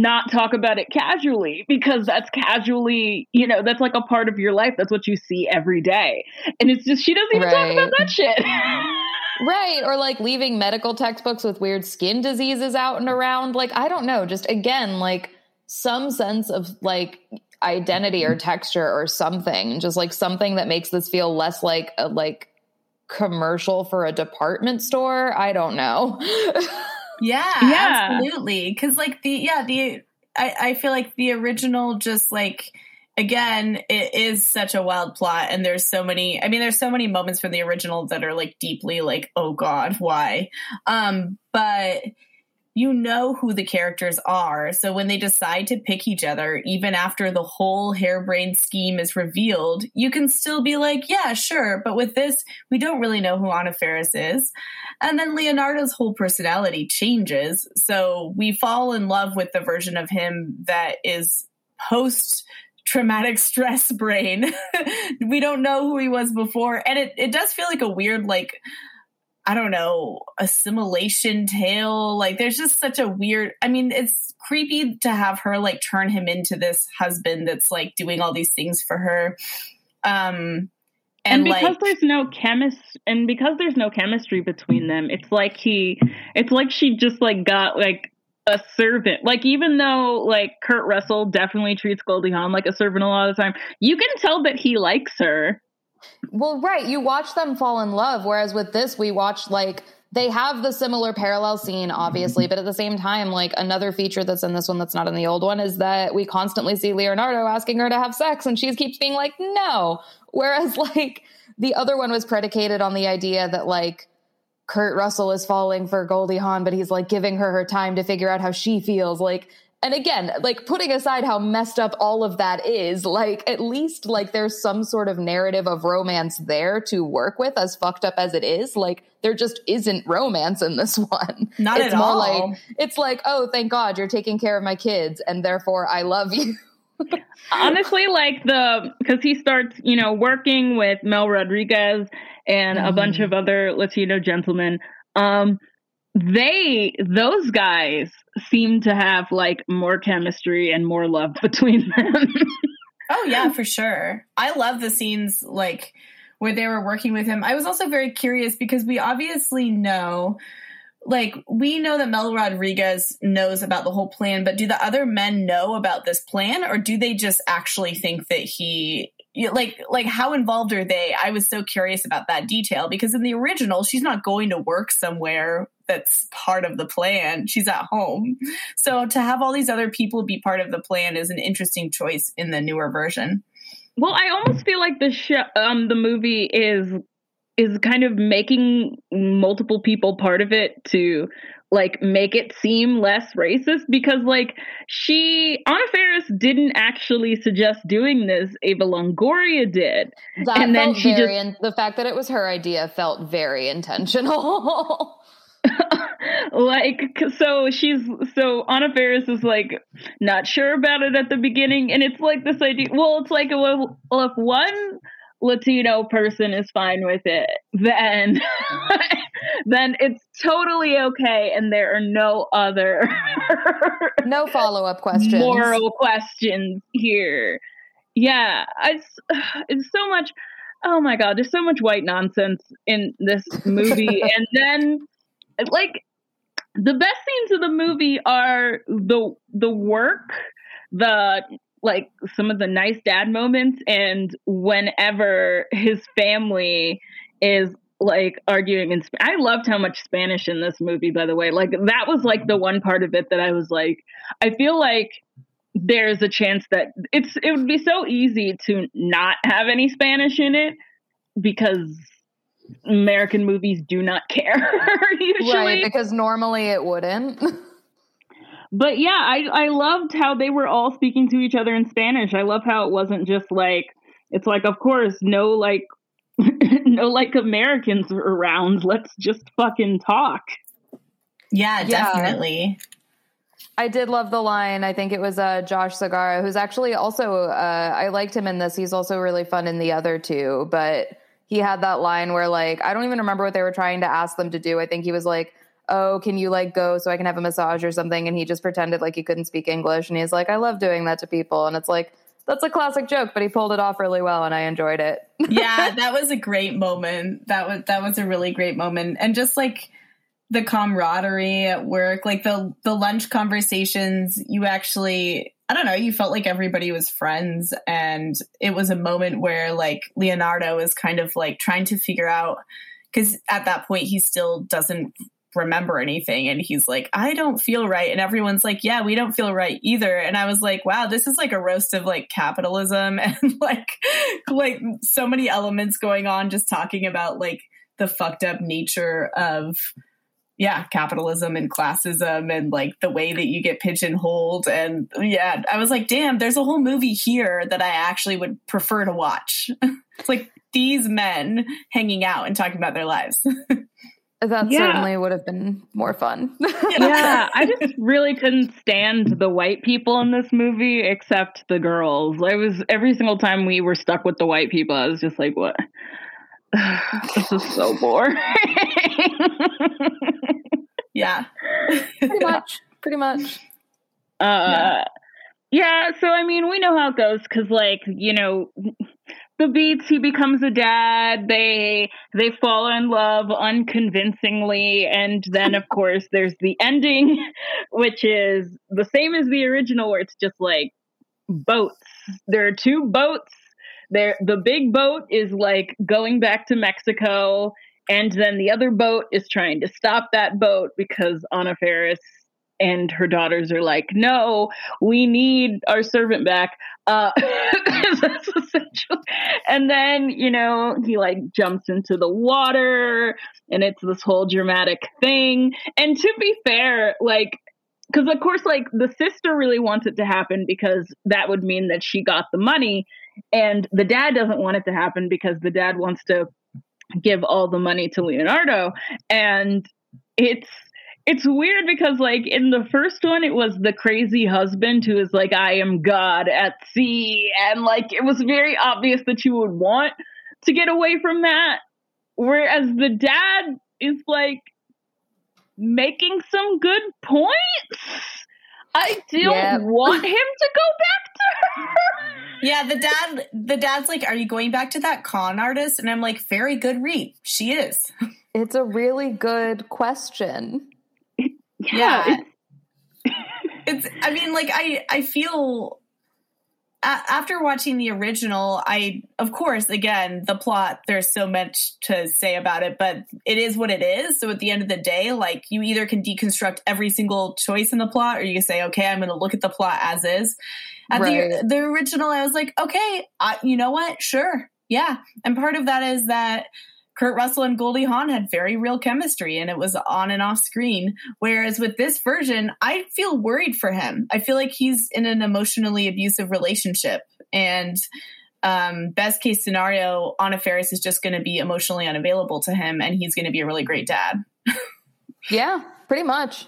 not talk about it casually because that's casually, you know, that's like a part of your life. That's what you see every day. And it's just, she doesn't even right. talk about that shit. right. Or like leaving medical textbooks with weird skin diseases out and around. Like, I don't know. Just again, like some sense of like identity or texture or something. Just like something that makes this feel less like a like commercial for a department store. I don't know. Yeah, yeah, absolutely. Because like the yeah the I, I feel like the original just like again it is such a wild plot and there's so many i mean there's so many moments from the original that are like deeply like oh god why um but you know who the characters are. So when they decide to pick each other, even after the whole harebrained scheme is revealed, you can still be like, yeah, sure. But with this, we don't really know who Anna Faris is. And then Leonardo's whole personality changes. So we fall in love with the version of him that is post traumatic stress brain. we don't know who he was before. And it, it does feel like a weird, like, I don't know, assimilation tale. Like there's just such a weird I mean, it's creepy to have her like turn him into this husband that's like doing all these things for her. Um and, and because like, there's no chemist and because there's no chemistry between them, it's like he it's like she just like got like a servant. Like even though like Kurt Russell definitely treats Goldie Hawn like a servant a lot of the time, you can tell that he likes her. Well, right. You watch them fall in love, whereas with this, we watch like they have the similar parallel scene, obviously, but at the same time, like another feature that's in this one that's not in the old one is that we constantly see Leonardo asking her to have sex, and she keeps being like, no. Whereas, like, the other one was predicated on the idea that, like, Kurt Russell is falling for Goldie Hawn, but he's like giving her her time to figure out how she feels. Like, and again, like putting aside how messed up all of that is, like at least like there's some sort of narrative of romance there to work with, as fucked up as it is. Like there just isn't romance in this one. Not it's at more all. Like it's like, oh, thank God you're taking care of my kids, and therefore I love you. Honestly, like the because he starts, you know, working with Mel Rodriguez and mm. a bunch mm-hmm. of other Latino gentlemen. Um, they those guys seem to have like more chemistry and more love between them. oh yeah, for sure. I love the scenes like where they were working with him. I was also very curious because we obviously know like we know that Mel Rodriguez knows about the whole plan, but do the other men know about this plan or do they just actually think that he like like how involved are they? I was so curious about that detail because in the original she's not going to work somewhere that's part of the plan. She's at home. So to have all these other people be part of the plan is an interesting choice in the newer version well i almost feel like the show um the movie is is kind of making multiple people part of it to like make it seem less racist because like she Anna Faris didn't actually suggest doing this. Eva Longoria did. That and then she just the fact that it was her idea felt very intentional like so she's so Anna Faris is like not sure about it at the beginning and it's like this idea well it's like well, well if one Latino person is fine with it, then then it's totally okay and there are no other no follow-up questions. Moral questions here. Yeah, it's it's so much oh my god, there's so much white nonsense in this movie and then like the best scenes of the movie are the the work, the like some of the nice dad moments and whenever his family is like arguing in Sp- I loved how much Spanish in this movie by the way. Like that was like the one part of it that I was like I feel like there's a chance that it's it would be so easy to not have any Spanish in it because American movies do not care usually right because normally it wouldn't but yeah, I I loved how they were all speaking to each other in Spanish. I love how it wasn't just like it's like of course no like no like Americans around. Let's just fucking talk. Yeah, definitely. Yeah. I did love the line. I think it was uh, Josh Segarra, who's actually also, uh, I liked him in this. He's also really fun in the other two, but he had that line where, like, I don't even remember what they were trying to ask them to do. I think he was like, oh, can you like go so I can have a massage or something? And he just pretended like he couldn't speak English. And he's like, I love doing that to people. And it's like, that's a classic joke, but he pulled it off really well and I enjoyed it. yeah, that was a great moment. That was that was a really great moment. And just like the camaraderie at work, like the the lunch conversations, you actually I don't know, you felt like everybody was friends and it was a moment where like Leonardo is kind of like trying to figure out because at that point he still doesn't remember anything and he's like i don't feel right and everyone's like yeah we don't feel right either and i was like wow this is like a roast of like capitalism and like like so many elements going on just talking about like the fucked up nature of yeah capitalism and classism and like the way that you get pigeonholed and yeah i was like damn there's a whole movie here that i actually would prefer to watch it's like these men hanging out and talking about their lives That Yeah. certainly would have been more fun. yeah, I just really couldn't stand the white people in this movie except the girls. I was every single time we were stuck with the white people, I was just like, what? This is so boring. Yeah. pretty much. Pretty much. Uh, yeah. So I mean, we know how it goes because, like, you know, the beats. He becomes a dad. They they fall in love unconvincingly, and then of course there's the ending, which is the same as the original, where it's just like boats. There are two boats. There, the big boat is like going back to Mexico, and then the other boat is trying to stop that boat because Anna Faris and her daughters are like, no, we need our servant back. Uh, that's essential. And then, you know, he like jumps into the water and it's this whole dramatic thing. And to be fair, like, because of course, like the sister really wants it to happen because that would mean that she got the money. And the dad doesn't want it to happen because the dad wants to give all the money to Leonardo. And it's it's weird because like in the first one it was the crazy husband who is like i am god at sea. And like it was very obvious that you would want to get away from that. Whereas the dad is like making some good points i don't Yeah. want him to go back to her Yeah, the dad the dad's like, Are you going back to that con artist? And I'm like, Very good read. She is. It's a really good question. Yeah. it's- It's I mean, like I I feel a- after watching the original, I of course again the plot. There's so much to say about it, but it is what it is. So at the end of the day, like you either can deconstruct every single choice in the plot, or you can say, okay, I'm going to look at the plot as is. At Right. the the original, I was like, okay, I, you know what? Sure, yeah. And part of that is that Kurt Russell and Goldie Hawn had very real chemistry and it was on and off screen. Whereas with this version, I feel worried for him. I feel like he's in an emotionally abusive relationship. And um, best case scenario, Anna Faris is just going to be emotionally unavailable to him and he's going to be a really great dad. Yeah, pretty much.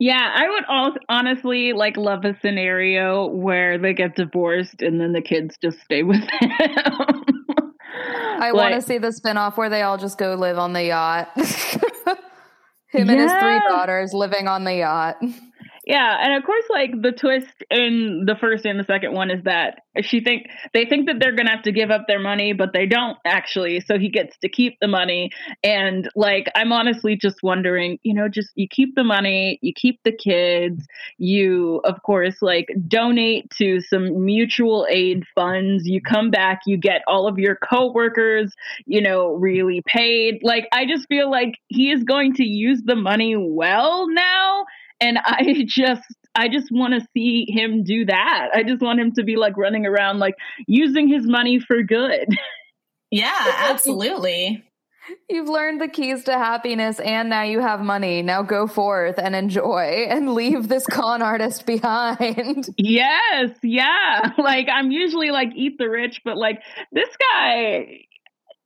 Yeah, I would also honestly like love a scenario where they get divorced and then the kids just stay with him. I want to see the spinoff where they all just go live on the yacht. Him and his three daughters living on the yacht. Yeah, and of course, like the twist in the first and the second one is that she think they think that they're gonna have to give up their money, but they don't actually. So he gets to keep the money, and like I'm honestly just wondering, you know, just you keep the money, you keep the kids, you of course like donate to some mutual aid funds. You come back, you get all of your coworkers, you know, really paid. Like I just feel like he is going to use the money well now and I just I just want to see him do that. I just want him to be like running around like using his money for good. Yeah, absolutely. You've learned the keys to happiness and now you have money. Now go forth and enjoy and leave this con artist behind. yes, yeah. Like I'm usually like eat the rich, but like this guy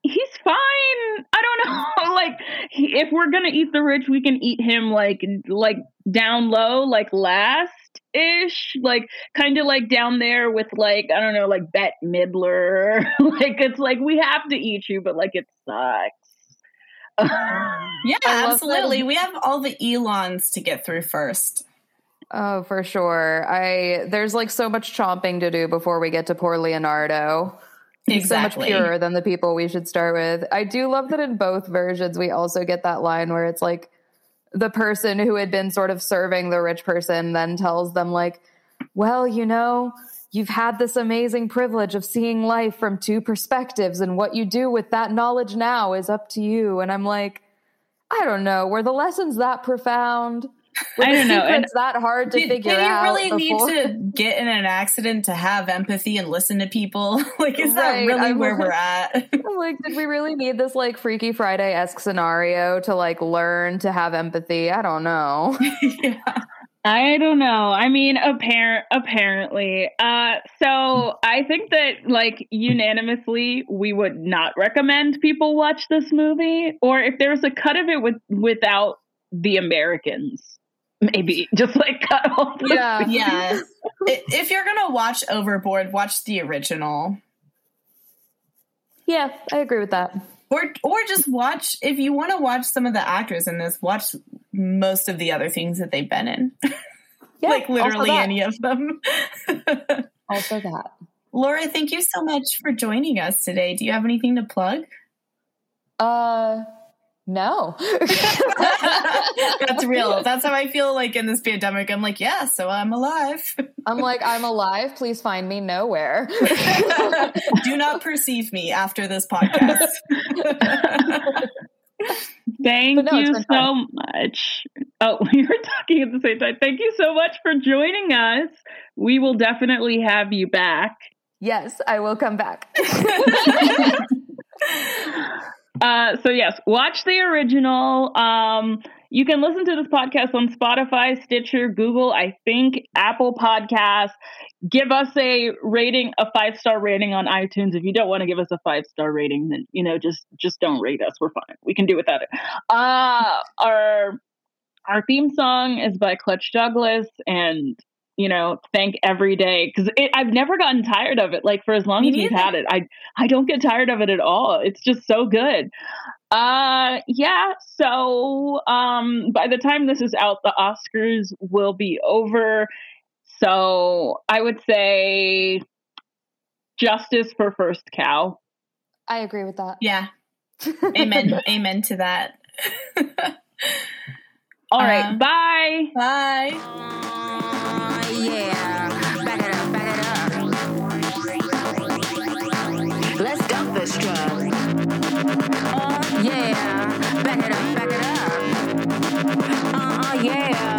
he's fine. I don't know. like if we're going to eat the rich, we can eat him like like down low, like last ish, like kind of like down there with like I don't know, like Bette Midler. like it's like we have to eat you, but like it sucks. Yeah, absolutely. that. We have all the Elons to get through first. Oh, for sure. I there's like so much chomping to do before we get to poor Leonardo. He's so much purer than the people we should start with. I do love that in both versions we also get that line where it's like the person who had been sort of serving the rich person then tells them like, "Well, you know, you've had this amazing privilege of seeing life from two perspectives and what you do with that knowledge now is up to you." And I'm like, I don't know, were the lessons that profound? Were I don't know, and- secrets that hard to Did, figure did you out? really before? need to get in an accident to have empathy and listen to people? like, is that really I'm where like- we're at? Like, did we really need this like Freaky Friday esque scenario to like learn to have empathy? I don't know. yeah. I don't know. I mean, apparent apparently. Uh, so I think that like unanimously, we would not recommend people watch this movie. Or if there was a cut of it with without the Americans, maybe just like cut off. the Yeah. scenes. Yeah. If you're gonna watch Overboard, watch the original. Yeah, I agree with that. Or or just watch if you want to watch some of the actors in this, watch most of the other things that they've been in. Yeah, like literally any of them. Also that. Laura, thank you so much for joining us today. Do you have anything to plug? Uh, no. That's real. That's how I feel like in this pandemic. I'm like, yeah, so I'm alive. I'm like, I'm alive. Please find me nowhere. Do not perceive me after this podcast. Thank no, you so fun. much. Oh, we were talking at the same time. Thank you so much for joining us. We will definitely have you back. yes, I will come back. Uh, so yes, watch the original. Um, you can listen to this podcast on Spotify, Stitcher, Google, I think Apple Podcasts. Give us a rating, a five star rating on iTunes. If you don't want to give us a five star rating, then you know just just don't rate us. We're fine. We can do without it. Uh, our our theme song is by Clutch Douglas, and you know, thank every day because I've never gotten tired of it. Like for as long Me as we've had it, I I don't get tired of it at all. It's just so good. Uh yeah, so um by the time this is out the Oscars will be over. So I would say justice for first cow. I agree with that. yeah. Amen. Amen to that. All right, Uh, bye. Bye. Yeah. Back it up, back it up. Let's dump. Uh, yeah. Back it up, back it up. Uh, yeah.